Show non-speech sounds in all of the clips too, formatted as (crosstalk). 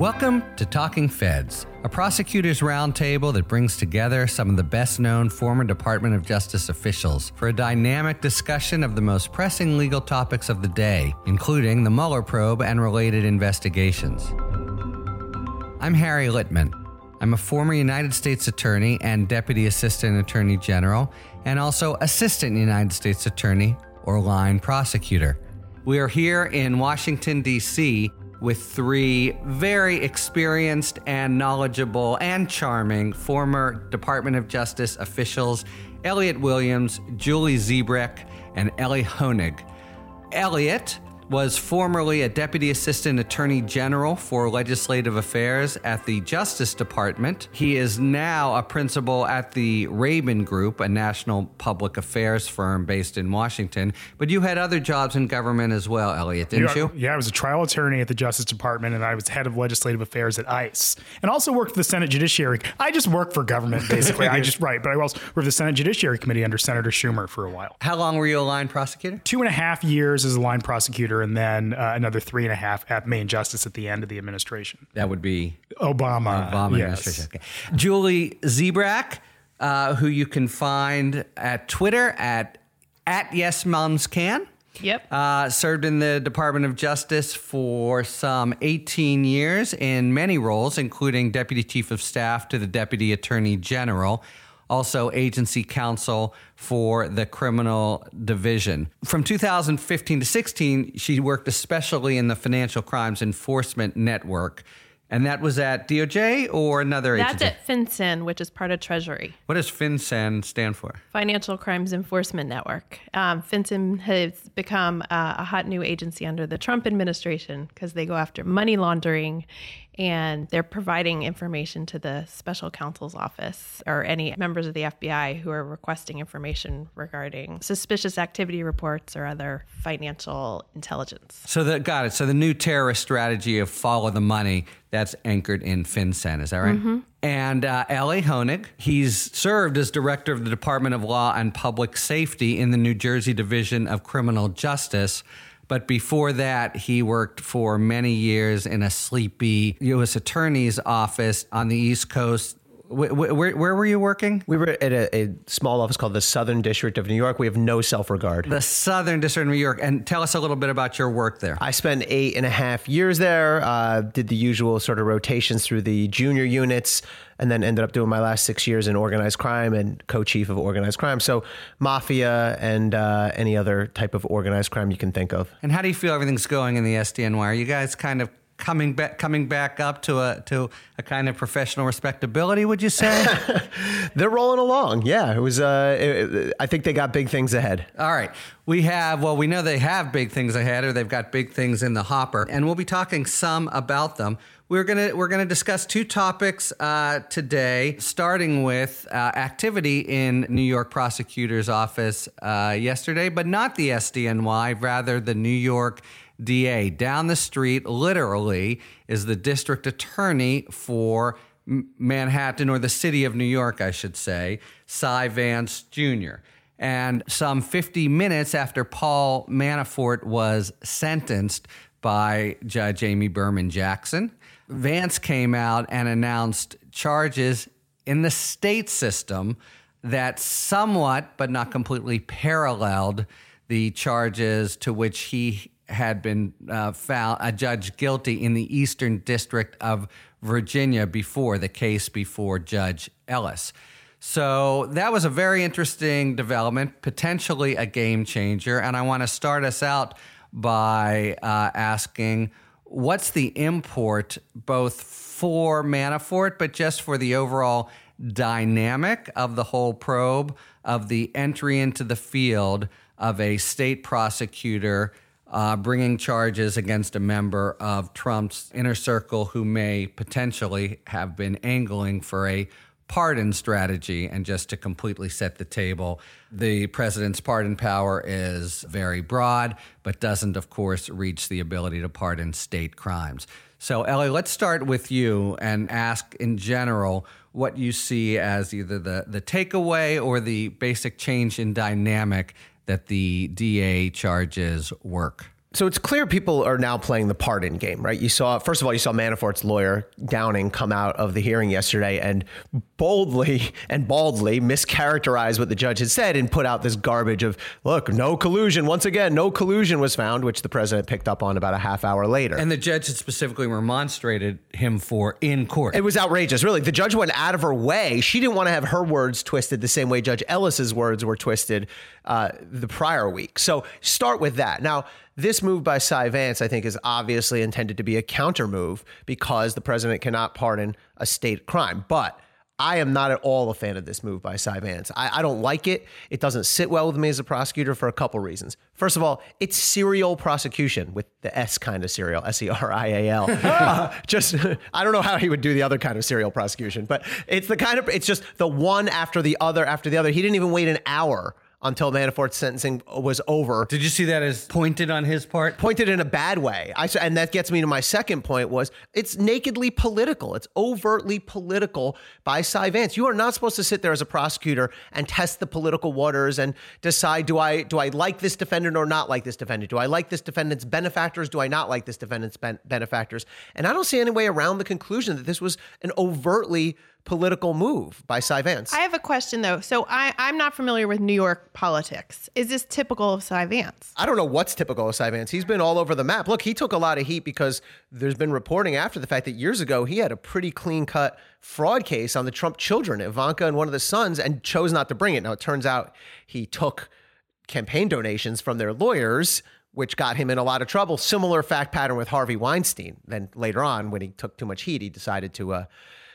Welcome to Talking Feds, a prosecutors roundtable that brings together some of the best known former Department of Justice officials for a dynamic discussion of the most pressing legal topics of the day, including the Mueller probe and related investigations. I'm Harry Litman. I'm a former United States Attorney and Deputy Assistant Attorney General, and also Assistant United States Attorney or Line Prosecutor. We are here in Washington, D.C with three very experienced and knowledgeable and charming former Department of Justice officials Elliot Williams, Julie Zebrak, and Elie Honig. Elliot was formerly a Deputy Assistant Attorney General for Legislative Affairs at the Justice Department. He is now a principal at the Raben Group, a national public affairs firm based in Washington. But you had other jobs in government as well, Elliot, didn't yeah, you? Yeah, I was a trial attorney at the Justice Department and I was head of legislative affairs at ICE and also worked for the Senate Judiciary. I just work for government, basically. I just, (laughs) right, but I also worked for the Senate Judiciary Committee under Senator Schumer for a while. How long were you a line prosecutor? Two and a half years as a line prosecutor and then uh, another three and a half at Main Justice at the end of the administration. That would be Obama. Obama yes. administration. Okay. Julie Zebrak, uh, who you can find at Twitter at at Yes Moms Can. Yep. Uh, served in the Department of Justice for some 18 years in many roles, including Deputy Chief of Staff to the Deputy Attorney General also agency counsel for the criminal division. From 2015 to 16, she worked especially in the Financial Crimes Enforcement Network. And that was at DOJ or another That's agency? That's at FinCEN, which is part of Treasury. What does FinCEN stand for? Financial Crimes Enforcement Network. Um, FinCEN has become uh, a hot new agency under the Trump administration because they go after money laundering and they're providing information to the special counsel's office or any members of the FBI who are requesting information regarding suspicious activity reports or other financial intelligence. So the got it. So the new terrorist strategy of follow the money that's anchored in FinCEN. Is that right? Mm-hmm. And uh, Elie Honig, he's served as director of the Department of Law and Public Safety in the New Jersey Division of Criminal Justice. But before that, he worked for many years in a sleepy U.S. Attorney's office on the East Coast. Where, where, where, were you working? We were at a, a, small office called the Southern District of New York. We have no self regard. The Southern District of New York. And tell us a little bit about your work there. I spent eight and a half years there, uh, did the usual sort of rotations through the junior units, and then ended up doing my last six years in organized crime and co chief of organized crime. So, mafia and uh, any other type of organized crime you can think of. And how do you feel everything's going in the SDNY? Are you guys kind of coming back coming back up to a to a kind of professional respectability would you say? (laughs) They're rolling along. Yeah it was uh it, i think they got big things ahead. All right. We have well we know they have big things ahead or they've got big things in the hopper and we'll be talking some about them. We're gonna we're gonna discuss two topics uh, today, starting with uh, activity in New York prosecutor's office uh, yesterday, but not the SDNY, rather the New York DA. Down the street, literally, is the district attorney for Manhattan or the city of New York, I should say, Cy Vance Jr. And some 50 minutes after Paul Manafort was sentenced by Judge Amy Berman Jackson, Vance came out and announced charges in the state system that somewhat, but not completely, paralleled the charges to which he had been uh, found a judge guilty in the Eastern District of Virginia before the case before Judge Ellis. So that was a very interesting development, potentially a game changer. And I want to start us out by uh, asking what's the import both for Manafort, but just for the overall dynamic of the whole probe, of the entry into the field of a state prosecutor uh, bringing charges against a member of Trump's inner circle who may potentially have been angling for a pardon strategy. And just to completely set the table, the president's pardon power is very broad, but doesn't, of course, reach the ability to pardon state crimes. So, Elie, let's start with you and ask in general what you see as either the, the takeaway or the basic change in dynamic that the DA charges work. So it's clear people are now playing the pardon game, right? You saw, first of all, you saw Manafort's lawyer, Downing, come out of the hearing yesterday and boldly (laughs) and baldly mischaracterize what the judge had said and put out this garbage of, look, no collusion. Once again, no collusion was found, which the president picked up on about a half hour later. And the judge had specifically remonstrated him for in court. It was outrageous, really. The judge went out of her way. She didn't want to have her words twisted the same way Judge Ellis's words were twisted uh, the prior week. So start with that. Now, this move by Cy Vance, I think, is obviously intended to be a counter move because the president cannot pardon a state crime. But I am not at all a fan of this move by Cy Vance. I, I, don't like it. It doesn't sit well with me as a prosecutor for a couple reasons. First of all, it's serial prosecution with the S kind of serial, S E R I A L. (laughs) uh, just, (laughs) I don't know how he would do the other kind of serial prosecution, but it's the kind of, it's just the one after the other after the other. He didn't even wait an hour until Manafort's sentencing was over. Did you see that as pointed on his part? Pointed in a bad way. I and that gets me to my second point was it's nakedly political. It's overtly political by Cy Vance. You are not supposed to sit there as a prosecutor and test the political waters and decide do I do I like this defendant or not like this defendant? Do I like this defendant's benefactors? Do I not like this defendant's ben- benefactors? And I don't see any way around the conclusion that this was an overtly political move by Cy Vance. I have a question though. So I, I'm not familiar with New York politics. Is this typical of Cy Vance? I don't know what's typical of Cy Vance. He's been all over the map. Look, he took a lot of heat because there's been reporting after the fact that years ago he had a pretty clean cut fraud case on the Trump children, Ivanka and one of the sons, and chose not to bring it. Now it turns out he took campaign donations from their lawyers which got him in a lot of trouble. Similar fact pattern with Harvey Weinstein. Then later on, when he took too much heat, he decided to uh,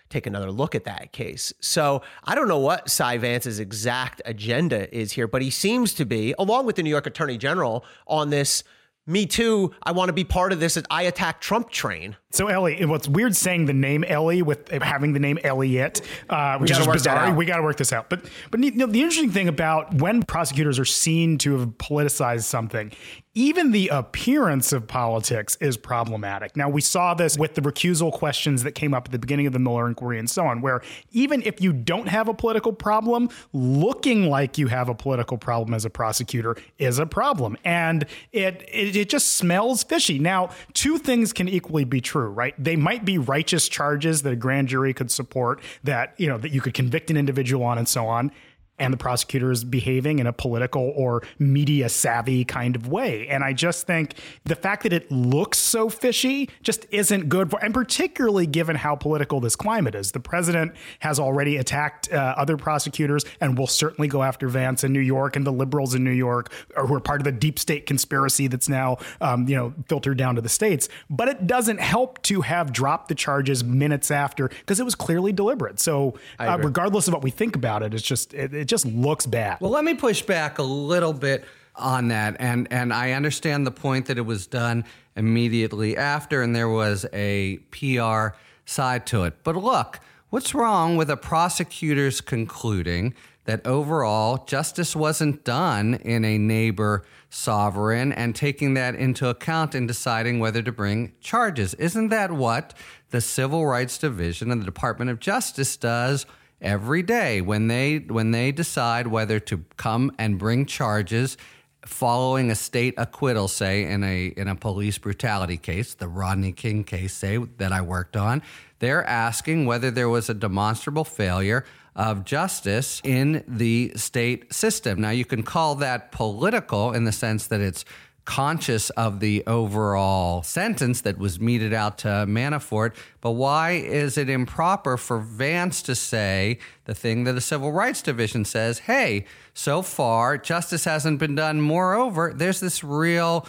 take another look at that case. So I don't know what Cy Vance's exact agenda is here, but he seems to be, along with the New York Attorney General, on this me too, I want to be part of this I attack Trump train. So Elie, what's weird saying the name Elie with having the name Elliot, uh, which is bizarre. We got to work this out. But but you know, the interesting thing about when prosecutors are seen to have politicized something even the appearance of politics is problematic. Now, we saw this with the recusal questions that came up at the beginning of the Mueller inquiry and so on, where even if you don't have a political problem, looking like you have a political problem as a prosecutor is a problem. And it, it, it just smells fishy. Now, two things can equally be true, right? They might be righteous charges that a grand jury could support that, you know, that you could convict an individual on and so on and the prosecutor is behaving in a political or media savvy kind of way. And I just think the fact that it looks so fishy just isn't good for, and particularly given how political this climate is. The president has already attacked uh, other prosecutors and will certainly go after Vance in New York and the liberals in New York, who are part of the deep state conspiracy that's now, um, you know, filtered down to the states. But it doesn't help to have dropped the charges minutes after because it was clearly deliberate. So, uh, regardless of what we think about it, it's just it, it just looks bad. Well, let me push back a little bit on that, and and I understand the point that it was done immediately after, and there was a PR side to it. But look, what's wrong with a prosecutor's concluding that overall justice wasn't done in a neighbor sovereign and taking that into account in deciding whether to bring charges? Isn't that what the Civil Rights Division and the Department of Justice does? Every day when they when they decide whether to come and bring charges following a state acquittal say in a in a police brutality case the Rodney King case say that I worked on they're asking whether there was a demonstrable failure of justice in the state system. Now you can call that political in the sense that it's conscious of the overall sentence that was meted out to Manafort, but why is it improper for Vance to say the thing that the Civil Rights Division says, hey, so far justice hasn't been done. Moreover, there's this real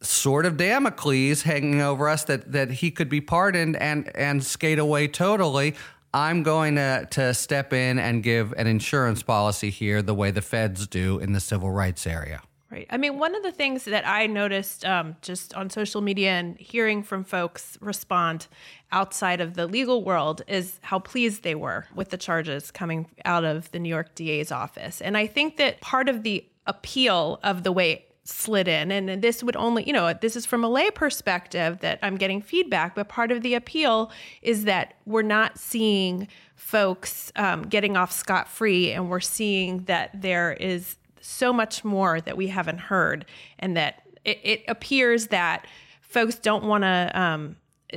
sort of Damocles hanging over us that that he could be pardoned and and skate away totally. I'm going to to step in and give an insurance policy here the way the feds do in the civil rights area. Right. I mean, one of the things that I noticed um, just on social media and hearing from folks respond outside of the legal world is how pleased they were with the charges coming out of the New York DA's office. And I think that part of the appeal of the way slid in and this would only you know this is from a lay perspective that i'm getting feedback but part of the appeal is that we're not seeing folks um, getting off scot-free and we're seeing that there is so much more that we haven't heard and that it, it appears that folks don't want to, um,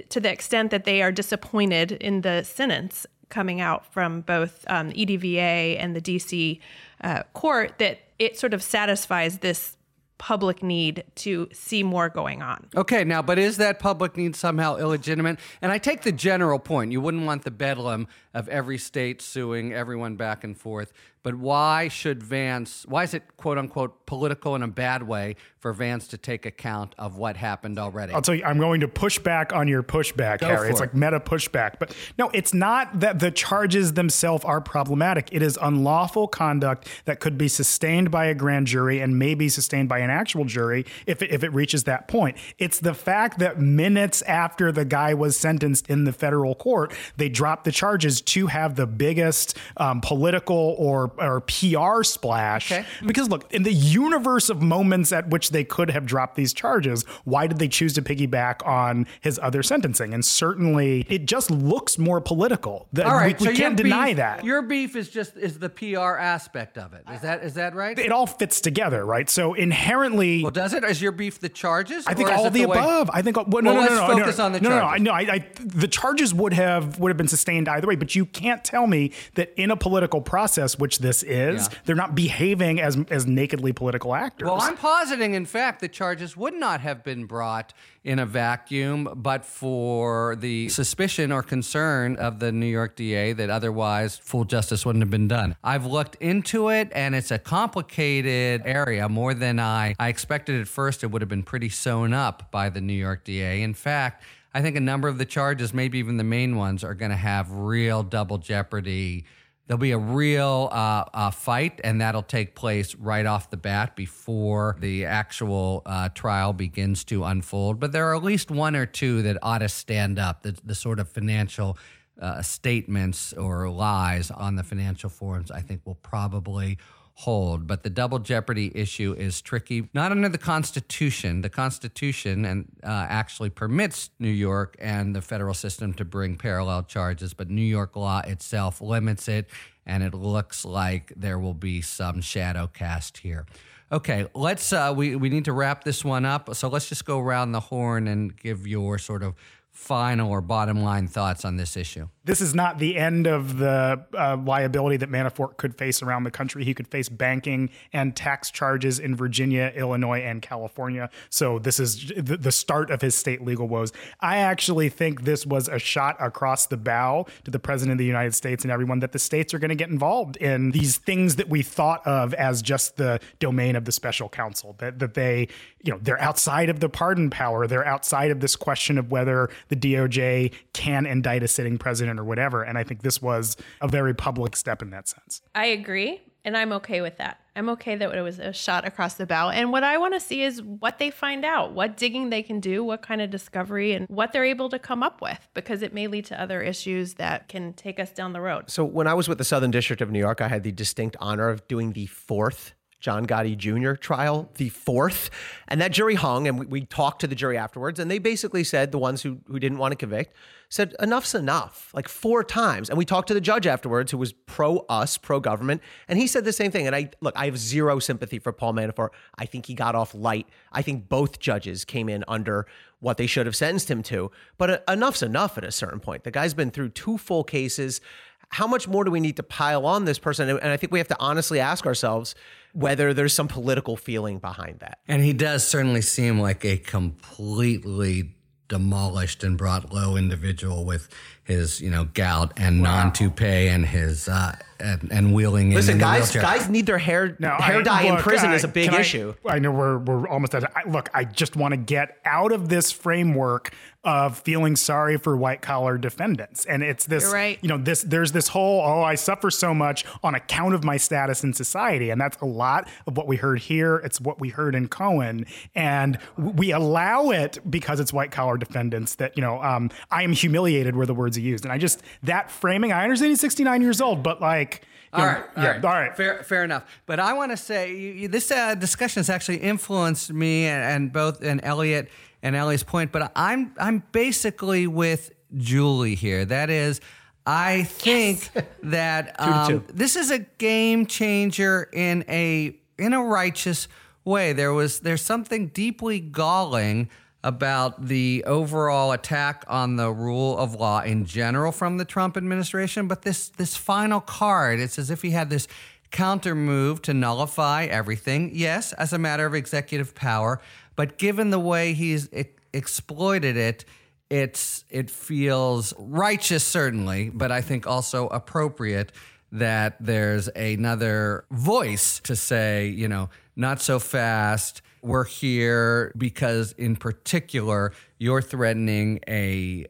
to the extent that they are disappointed in the sentence coming out from both um, EDVA and the DC uh, court, that it sort of satisfies this public need to see more going on. Okay, now, but is that public need somehow illegitimate? And I take the general point. You wouldn't want the bedlam of every state suing everyone back and forth. But why should Vance, why is it quote unquote political in a bad way for Vance to take account of what happened already? I'll tell you, I'm going to push back on your pushback, Go Harry. It's it. like meta pushback. But no, it's not that the charges themselves are problematic. It is unlawful conduct that could be sustained by a grand jury and maybe sustained by an actual jury if it, if it reaches that point. It's the fact that minutes after the guy was sentenced in the federal court, they dropped the charges to have the biggest um, political or or PR splash. Okay. Because look, in the universe of moments at which they could have dropped these charges, why did they choose to piggyback on his other sentencing? And certainly, it just looks more political. All right, we, we so can't deny that. Your beef is just is the PR aspect of it. Is that is that right? It all fits together, right? So inherently, well, does it? Is your beef the charges? I think all the, the above. I think. Well, no, well, no, let's no, no, focus no, on the no, charges. No, no, no. I, I, the charges would have would have been sustained either way, but you can't tell me that in a political process, which this is, yeah. they're not behaving as as nakedly political actors. Well, I'm positing, in fact, the charges would not have been brought in a vacuum, but for the suspicion or concern of the New York DA that otherwise full justice wouldn't have been done. I've looked into it, and it's a complicated area more than I I expected at first. It would have been pretty sewn up by the New York DA. In fact. I think a number of the charges, maybe even the main ones, are going to have real double jeopardy There'll be a real uh, uh, fight, and that'll take place right off the bat before the actual uh, trial begins to unfold. But there are at least one or two that ought to stand up. The, the sort of financial uh, statements or lies on the financial forums, I think, will probably hold. But the double jeopardy issue is tricky, not under the Constitution. The Constitution and uh, actually permits New York and the federal system to bring parallel charges, but New York law itself limits it, and it looks like there will be some shadow cast here. Okay, let's. Uh, we we need to wrap this one up. So let's just go around the horn and give your sort of final or bottom line thoughts on this issue? This is not the end of the uh, liability that Manafort could face around the country. He could face banking and tax charges in Virginia, Illinois, and California. So this is the start of his state legal woes. I actually think this was a shot across the bow to the president of the United States and everyone that the states are going to get involved in these things that we thought of as just the domain of the special counsel. That that they, you know, they're outside of the pardon power. They're outside of this question of whether the DOJ can indict a sitting president or whatever. And I think this was a very public step in that sense. I agree. And I'm okay with that. I'm okay that it was a shot across the bow. And what I want to see is what they find out, what digging they can do, what kind of discovery, and what they're able to come up with, because it may lead to other issues that can take us down the road. So, when I was with the Southern District of New York, I had the distinct honor of doing the fourth John Gotti Jr. trial, the fourth. And that jury hung, and we, we, talked to the jury afterwards, and they basically said, the ones who, who didn't want to convict, said, enough's enough, like four times. And we talked to the judge afterwards, who was pro us, pro government, and he said the same thing. And I, look, I have zero sympathy for Paul Manafort. I think he got off light. I think both judges came in under what they should have sentenced him to. But uh, enough's enough at a certain point. The guy's been through two full cases how much more do we need to pile on this person? And I think we have to honestly ask ourselves whether there's some political feeling behind that. And he does certainly seem like a completely demolished and brought low individual with his, you know, gout and wow. non-toupee and his uh, and, and wheeling Listen, in. guys, guys need their hair now, hair I, dye look, in prison I, is a big issue. I, I know we're we're almost at. I, look, I just want to get out of this framework of feeling sorry for white collar defendants, and it's this. Right. You know, this there's this whole oh I suffer so much on account of my status in society, and that's a lot of what we heard here. It's what we heard in Cohen, and we allow it because it's white collar defendants that you know um, I am humiliated were the words he used, and I just that framing. I understand he's 69 years old, but like like. All right, yeah, right, all right. Fair, fair enough. But I want to say you, you, this uh, discussion has actually influenced me and, and both and Elliot and Elie's point. But I'm I'm basically with Julie here. That is, I think yes. (laughs) that um, this is a game changer in a in a righteous way. There was there's something deeply galling about the overall attack on the rule of law in general from the Trump administration, but this this final card, it's as if he had this counter move to nullify everything. Yes, as a matter of executive power, but given the way he's e- exploited it, it's it feels righteous certainly, but I think also appropriate that there's another voice to say, you know, not so fast. We're here because in particular you're threatening a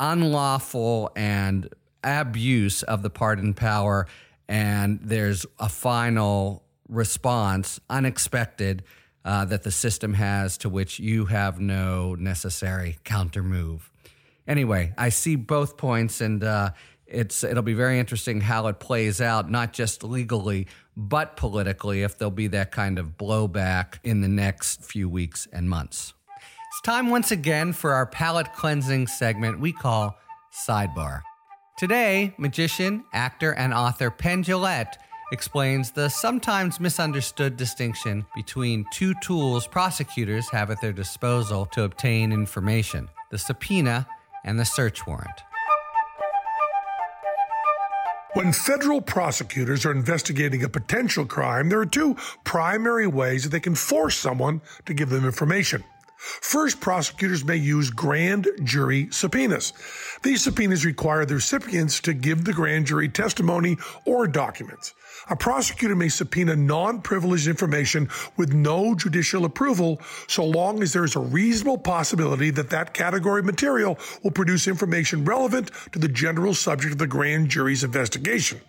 unlawful and abuse of the pardon power and there's a final response unexpected uh, that the system has to which you have no necessary counter move. Anyway, I see both points, and uh, it's it'll be very interesting how it plays out, not just legally but politically, if there'll be that kind of blowback in the next few weeks and months. It's time once again for our palate cleansing segment we call Sidebar. Today, magician, actor, and author Penn Jillette explains the sometimes misunderstood distinction between two tools prosecutors have at their disposal to obtain information the subpoena and the search warrant. When federal prosecutors are investigating a potential crime, there are two primary ways that they can force someone to give them information. First, prosecutors may use grand jury subpoenas. These subpoenas require the recipients to give the grand jury testimony or documents. A prosecutor may subpoena non privileged information with no judicial approval so long as there is a reasonable possibility that that category of material will produce information relevant to the general subject of the grand jury's investigation.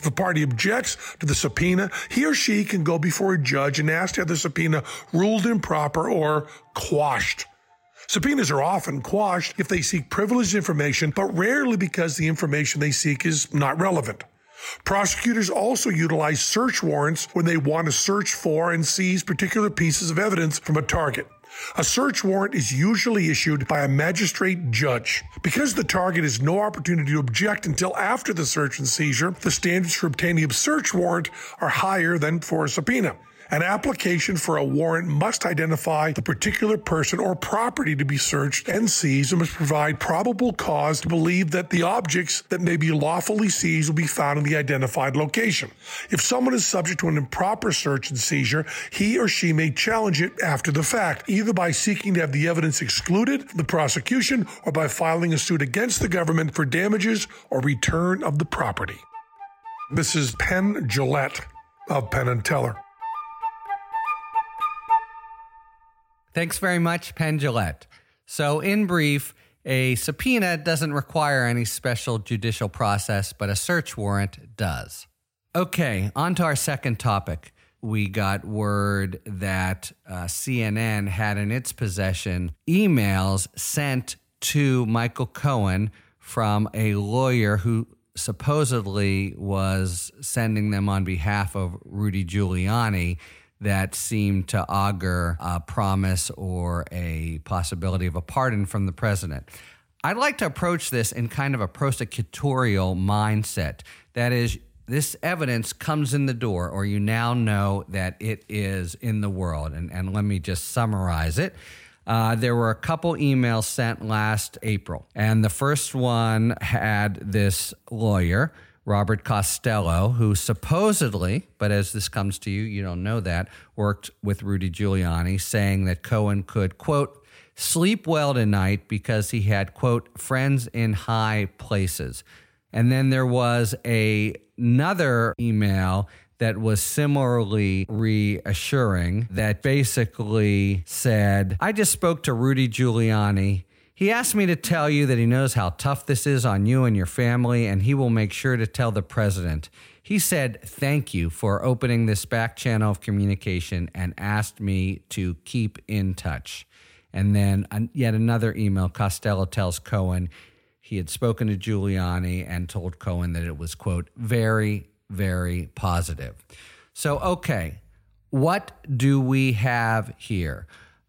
If a party objects to the subpoena, he or she can go before a judge and ask to have the subpoena ruled improper or quashed. Subpoenas are often quashed if they seek privileged information, but rarely because the information they seek is not relevant. Prosecutors also utilize search warrants when they want to search for and seize particular pieces of evidence from a target. A search warrant is usually issued by a magistrate judge. Because the target has no opportunity to object until after the search and seizure, the standards for obtaining a search warrant are higher than for a subpoena. An application for a warrant must identify the particular person or property to be searched and seized and must provide probable cause to believe that the objects that may be lawfully seized will be found in the identified location. If someone is subject to an improper search and seizure, he or she may challenge it after the fact, either by seeking to have the evidence excluded from the prosecution or by filing a suit against the government for damages or return of the property. This is Penn Jillette of Penn and Teller. Thanks very much, Penn Jillette. So, in brief, a subpoena doesn't require any special judicial process, but a search warrant does. Okay, on to our second topic. We got word that uh, CNN had in its possession emails sent to Michael Cohen from a lawyer who supposedly was sending them on behalf of Rudy Giuliani that seemed to augur a promise or a possibility of a pardon from the president. I'd like to approach this in kind of a prosecutorial mindset. That is, this evidence comes in the door, or you now know that it is in the world. And, and let me just summarize it. Uh, there were a couple emails sent last April, and the first one had this lawyer Robert Costello, who supposedly, but as this comes to you, you don't know that, worked with Rudy Giuliani, saying that Cohen could, quote, sleep well tonight because he had, quote, friends in high places. And then there was a, another email that was similarly reassuring that basically said, I just spoke to Rudy Giuliani. He asked me to tell you that he knows how tough this is on you and your family, and he will make sure to tell the president. He said, Thank you for opening this back channel of communication and asked me to keep in touch. And then yet another email, Costello tells Cohen he had spoken to Giuliani and told Cohen that it was, quote, very, very positive. So, okay, what do we have here?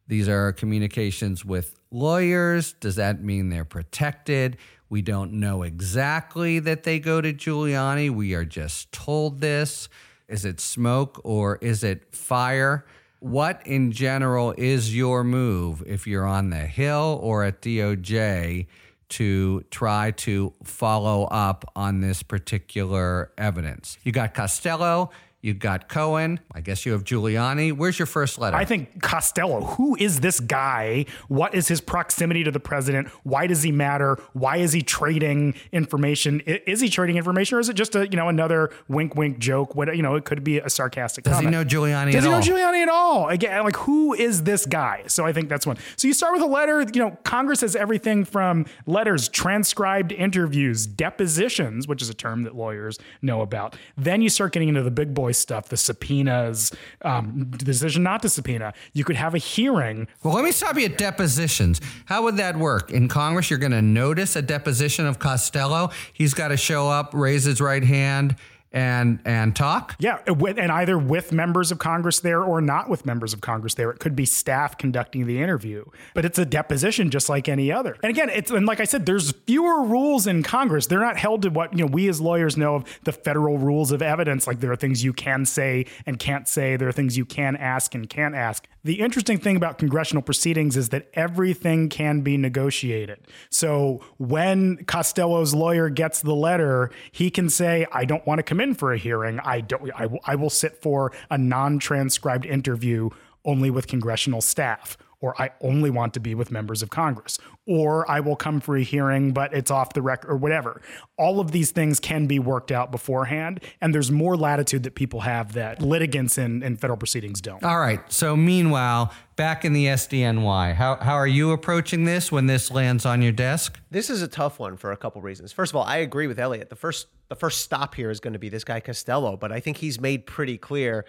These are communications with lawyers. Does that mean they're protected? We don't know exactly that they go to Giuliani. We are just told this. Is it smoke or is it fire? what in general is your move if you're on the Hill or at DOJ to try to follow up on this particular evidence? You got Costello, you got Cohen. I guess you have Giuliani. Where's your first letter? I think Costello. Who is this guy? What is his proximity to the president? Why does he matter? Why is he trading information? Is he trading information, or is it just a you know another wink, wink joke? What you know, it could be a sarcastic. Does comment. he know Giuliani? Does he know all? Giuliani at all? Again, like who is this guy? So I think that's one. So you start with a letter. You know, Congress has everything from letters, transcribed interviews, depositions, which is a term that lawyers know about. Then you start getting into the big boy stuff, the subpoenas, um, decision not to subpoena. You could have a hearing. Well, let me stop you at depositions. How would that work? In Congress, you're going to notice a deposition of Costello. He's got to show up, raise his right hand, and and talk. Yeah, uh, and either with members of Congress there or not with members of Congress there. It could be staff conducting the interview, but it's a deposition just like any other. And again, it's and like I said, there's fewer rules in Congress. They're not held to what you know we as lawyers know of the federal rules of evidence. Like there are things you can say and can't say. There are things you can ask and can't ask. The interesting thing about congressional proceedings is that everything can be negotiated. So when Costello's lawyer gets the letter, he can say, "I don't want to in for a hearing. I don't. I, I will sit for a non-transcribed interview only with congressional staff." Or I only want to be with members of Congress, or I will come for a hearing, but it's off the record, or whatever. All of these things can be worked out beforehand, and there's more latitude that people have that litigants in, in federal proceedings don't. All right. So, meanwhile, back in the SDNY, how, how are you approaching this when this lands on your desk? This is a tough one for a couple reasons. First of all, I agree with Elliot. The first the first stop here is going to be this guy Costello, but I think he's made pretty clear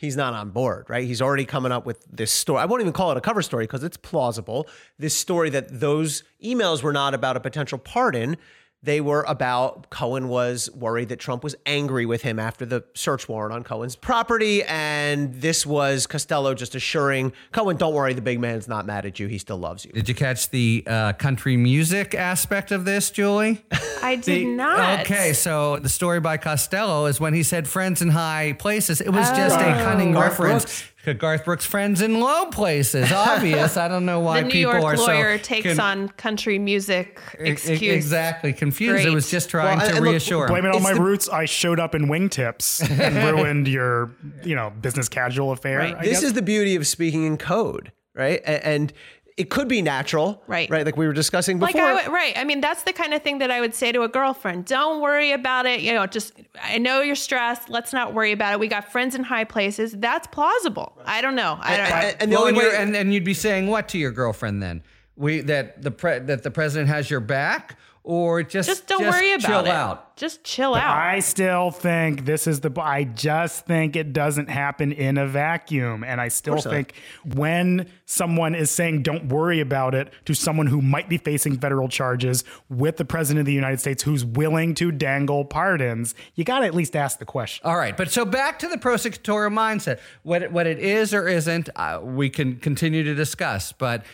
he's not on board, right? He's already coming up with this story. I won't even call it a cover story because it's plausible. This story that those emails were not about a potential pardon. They were about Cohen was worried that Trump was angry with him after the search warrant on Cohen's property. And this was Costello just assuring Cohen, don't worry, the big man's not mad at you. He still loves you. Did you catch the uh, country music aspect of this, Julie? (laughs) I did The- not. Okay, so the story by Costello is when he said friends in high places, it was just a cunning Garth reference Brooks. to Garth Brooks' friends in low places. Obvious. I don't know (laughs) why The New people York are lawyer so takes con- on country music e- e- Exactly. Confused. It was just trying Well, to and look, reassure. Blame it on my the- roots. I showed up in wingtips and (laughs) ruined your, you know, business casual affair. Right. I this guess. is the beauty of speaking in code, right? A- And, it could be natural, Right. Right, like we were discussing Like before. I would, right. I mean, that's the kind of thing that I would say to a girlfriend. Don't worry about it. You know, just I know you're stressed. Let's not worry about it. We got friends in high places. That's plausible. I don't know. I don't. and, and the well, only and, way, you're- and, and you'd be saying what to your girlfriend then? We that the pre, that the president has your back, or just just don't worry about chill it. out. Just chill out. I still think this is the. I just think it doesn't happen in a vacuum, and I still course not. think when someone is saying "don't worry about it" to someone who might be facing federal charges with the president of the United States, who's willing to dangle pardons, you got to at least ask the question. All right, but so back to the prosecutorial mindset. What it, what it is or isn't, uh, we can continue to discuss. But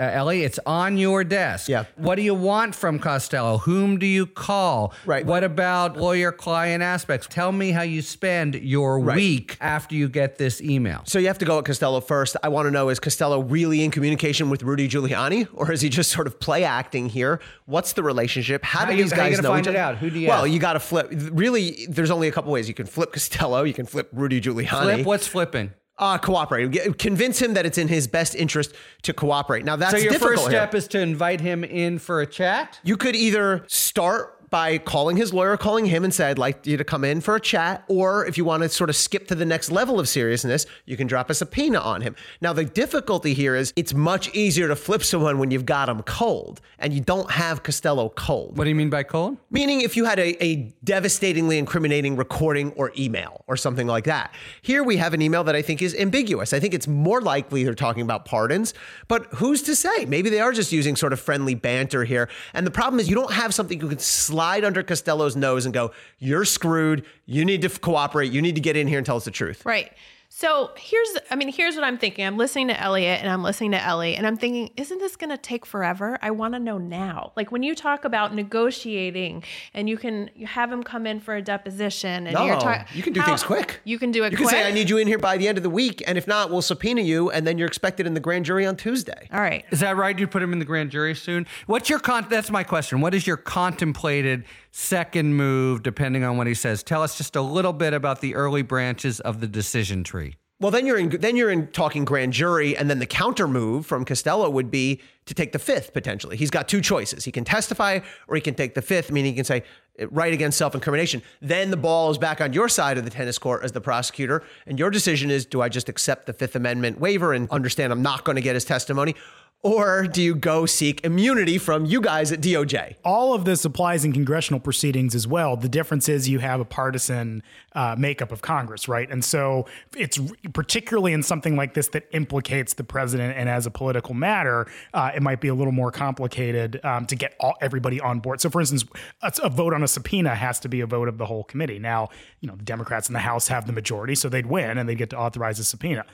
uh, Elie, it's on your desk. Yeah. What do you want from Costello? Whom do you call? Right. What about lawyer-client aspects? Tell me how you spend your week after you get this email. so you have to go at Costello first. I want to know is Costello really in communication with Rudy Giuliani, or is he just sort of play acting here? What's the relationship? How, do you- these how you guys gonna know find it other? out? Who do you Well, ask? you got to flip. Really, there's only a couple ways. You can flip Costello. You can flip Rudy Giuliani. Flip. What's flipping? Uh, cooperate. Get- Convince him that it's in his best interest to cooperate. Now that's So your first step is to invite him in for a chat. You could either start by calling his lawyer, calling him and say, I'd like you to come in for a chat. Or if you want to sort of skip to the next level of seriousness, you can drop a subpoena on him. Now, the difficulty here is it's much easier to flip someone when you've got them cold and you don't have Costello cold. What do you mean by cold? Meaning, if you had a, a devastatingly incriminating recording or email or something like that. Here we have an email that I think is ambiguous. I think it's more likely they're talking about pardons, but who's to say? Maybe they are just using sort of friendly banter here. And the problem is, you don't have something you can slide under Costello's nose and go, You're screwed. You need to cooperate. You need to get in here and tell us the truth. Right. So here's, I mean, here's what I'm thinking. I'm listening to Elliot and I'm listening to Elie and I'm thinking, isn't this going to take forever? I want to know now. Like when you talk about negotiating and you can you have him come in for a deposition and no, you're talking, you can do things quick. You can do it quick. You quick. can say, I need you in here by the end of the week. And if not, we'll subpoena you. And then you're expected in the grand jury on Tuesday. All right. Is that right? You put him in the grand jury soon. What's your con? That's my question. What is your contemplated second move, depending on what he says? Tell us just a little bit about the early branches of the decision tree. Well, then you're in then you're in talking grand jury, and then the counter move from Costello would be to take the fifth potentially. He's got two choices: he can testify, or he can take the fifth, meaning he can say eh, right against self incrimination. Then the ball is back on your side of the tennis court as the prosecutor, and your decision is: do I just accept the Fifth Amendment waiver and understand I'm not going to get his testimony? Or do you go seek immunity from you guys at DOJ? All of this applies in congressional proceedings as well. The difference is you have a partisan uh, makeup of Congress, right? And so it's particularly in something like this that implicates the president and as a political matter, uh, it might be a little more complicated um, to get all, everybody on board. So, for instance, a, a vote on a subpoena has to be a vote of the whole committee. Now, you know, the Democrats in the House have the majority, so they'd win and they'd get to authorize a subpoena.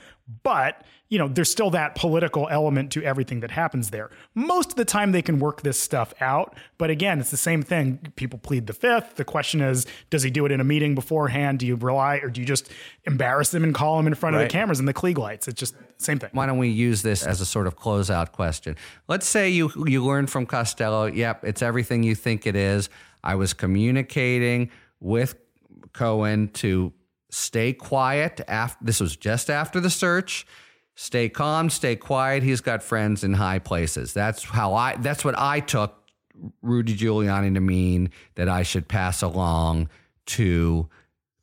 But you know, there's still that political element to everything that happens there. Most of the time, they can work this stuff out. But again, it's the same thing. People plead the fifth. The question is, does he do it in a meeting beforehand? Do you rely, or do you just embarrass him and call him in front Right. of the cameras and the Klieg lights? It's just same thing. Why don't we use this as a sort of closeout question? Let's say you you learn from Costello, yep, it's everything you think it is. I was communicating with Cohen to stay quiet after this was just after the search. Stay calm, stay quiet. He's got friends in high places. That's how I that's what I took Rudy Giuliani to mean that I should pass along to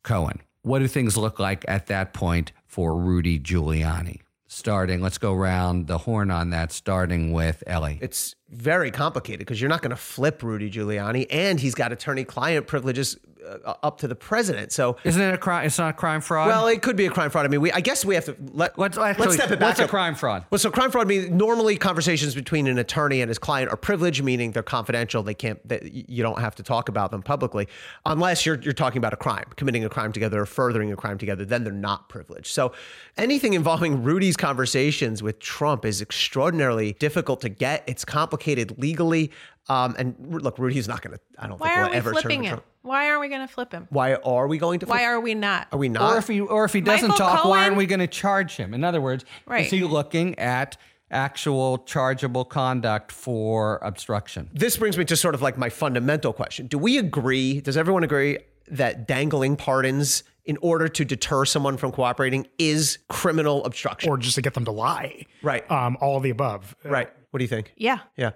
Cohen. What do things look like at that point for Rudy Giuliani? Starting, let's go round the horn on that, starting with Elie. It's very complicated because you're not going to flip Rudy Giuliani, and he's got attorney-client privileges uh, up to the president. So, Isn't it a crime? It's not a crime fraud. well, it could be a crime fraud. I mean, we I guess we have to let Let's actually- let's step it back. what's a crime fraud? Well, so crime fraud means normally conversations between an attorney and his client are privileged, meaning they're confidential. They can't. They, you don't have to talk about them publicly, unless you're you're talking about a crime, committing a crime together or furthering a crime together. Then they're not privileged. So anything involving Rudy's conversations with Trump is extraordinarily difficult to get. It's complicated legally. Um, and look, Rudy's not going to. I don't Why think aren't will we ever turn flipping to him? Trump. Why aren't we going to flip him? Why are we going to? Why are we not? Are we not? or if he or if he doesn't Michael talk, why aren't we going to charge him? In other words, Right. is he looking at actual chargeable conduct for obstruction? this brings me to sort of like my fundamental question. Do we agree, does everyone agree that dangling pardons in order to deter someone from cooperating is criminal obstruction? Or just to get them to lie. Right. Um, all of the above. right. What do you think? Yeah. Yeah.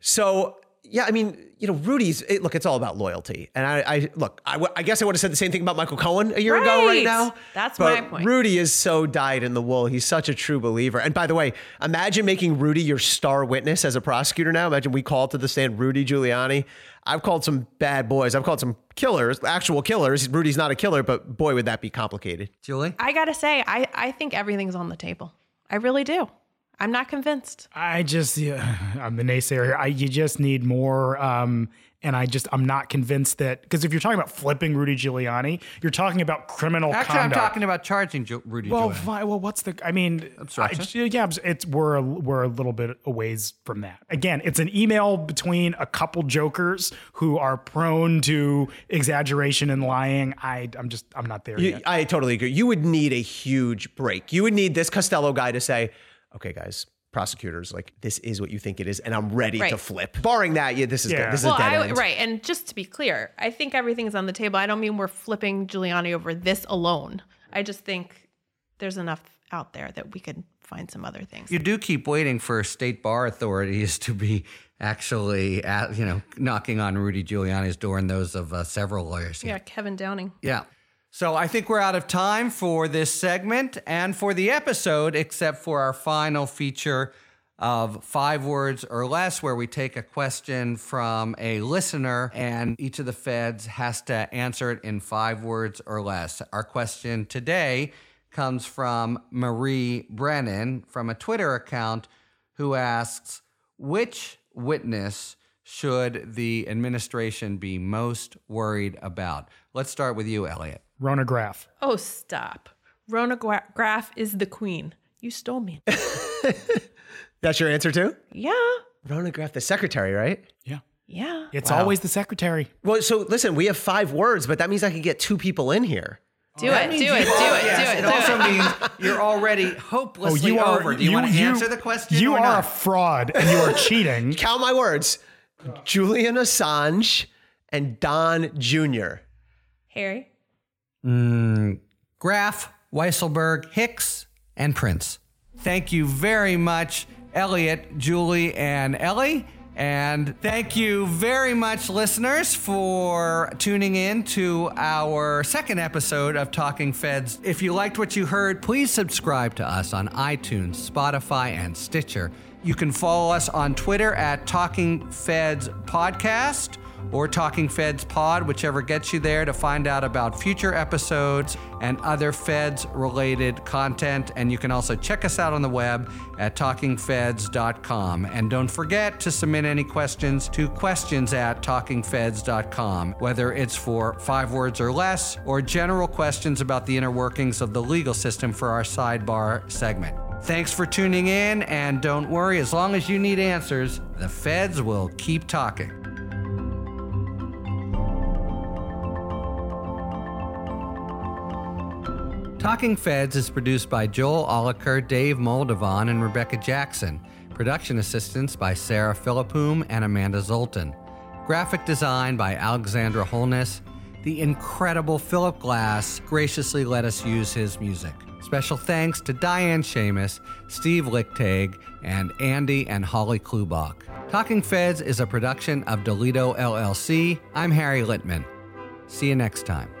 So, yeah, I mean, you know, Rudy's, it, look, it's all about loyalty. And I, I look, I, w- I guess I would have said the same thing about Michael Cohen a year ago right Right. now. That's But my point. Rudy is so dyed in the wool. He's such a true believer. And by the way, imagine making Rudy your star witness as a prosecutor now. Imagine we call to the stand Rudy Giuliani. I've called some bad boys. I've called some killers, actual killers. Rudy's not a killer, but boy, would that be complicated. Julie? I got to say, I, I think everything's on the table. I really do. I'm not convinced. I just, yeah, (laughs) I'm the naysayer here. I, you just need more. Um, and I just, I'm not convinced that, because if you're talking about flipping Rudy Giuliani, you're talking about criminal Actually, conduct. I'm talking about charging Ju- Rudy Well, Giuliani. fine. Well, what's the? I mean, Obstruction? I, yeah, it's we're a, we're a little bit a ways from that. Again, it's an email between a couple jokers who are prone to exaggeration and lying. I, I'm just, I'm not there You- yet. I totally agree. You would need a huge break. You would need this Costello guy to say, okay, guys, prosecutors, like this is what you think it is, and I'm ready to flip. Barring that, yeah, this is Yeah. good. This is Well, a dead I, end. right. And just to be clear, I think everything's on the table. I don't mean we're flipping Giuliani over this alone. I just think there's enough out there that we could find some other things. You do keep waiting for state bar authorities to be actually, at, you know, knocking on Rudy Giuliani's door and those of uh, several lawyers. here. yeah, Kevin Downing. Yeah. So I think we're out of time for this segment and for the episode, except for our final feature of five words or less, where we take a question from a listener and each of the feds has to answer it in five words or less. Our question today comes from Marie Brennan from a Twitter account who asks, which witness should the administration be most worried about? Let's start with you, Elliot. Rhona Graff. Oh, stop. Rhona Gra- Graff is the queen. You stole me. (laughs) That's your answer too? yeah. Rhona Graff, the secretary, right? Yeah. Yeah. It's always the secretary. Well, so listen, we have five words, but that means I could get two people in here. Do it. Do it. Do it. Do it. Yes, Do it also it. means you're already (laughs) hopelessly you are. over. Do you, want to answer the question? You or are not? a fraud, and you are (laughs) cheating. Count my words Julian Assange and Don Jr. Harry. Mm, Graff, Weisselberg, Hicks, and Prince. Thank you very much, Elliot, Julie, and Elie. And thank you very much, listeners, for tuning in to our second episode of Talking Feds. If you liked what you heard, please subscribe to us on iTunes, Spotify, and Stitcher. You can follow us on Twitter at Talking Feds Podcast or Talking Feds Pod, whichever gets you there to find out about future episodes and other Feds related content. And you can also check us out on the web at talkingfeds.com. And don't forget to submit any questions to questions at talkingfeds.com, whether it's for five words or less or general questions about the inner workings of the legal system for our sidebar segment. Thanks for tuning in, and don't worry, as long as you need answers, the feds will keep talking. Talking Feds is produced by Joel Oliker, Dave Moldovan, and Rebecca Jackson. Production assistance by Sarah Philippum and Amanda Zoltan. Graphic design by Alexandra Holness. The incredible Philip Glass graciously let us use his music. Special thanks to Diane Seamus, Steve Lichtag, and Andy and Holly Klubach. Talking Feds is a production of Delito LLC. I'm Harry Litman. See you next time.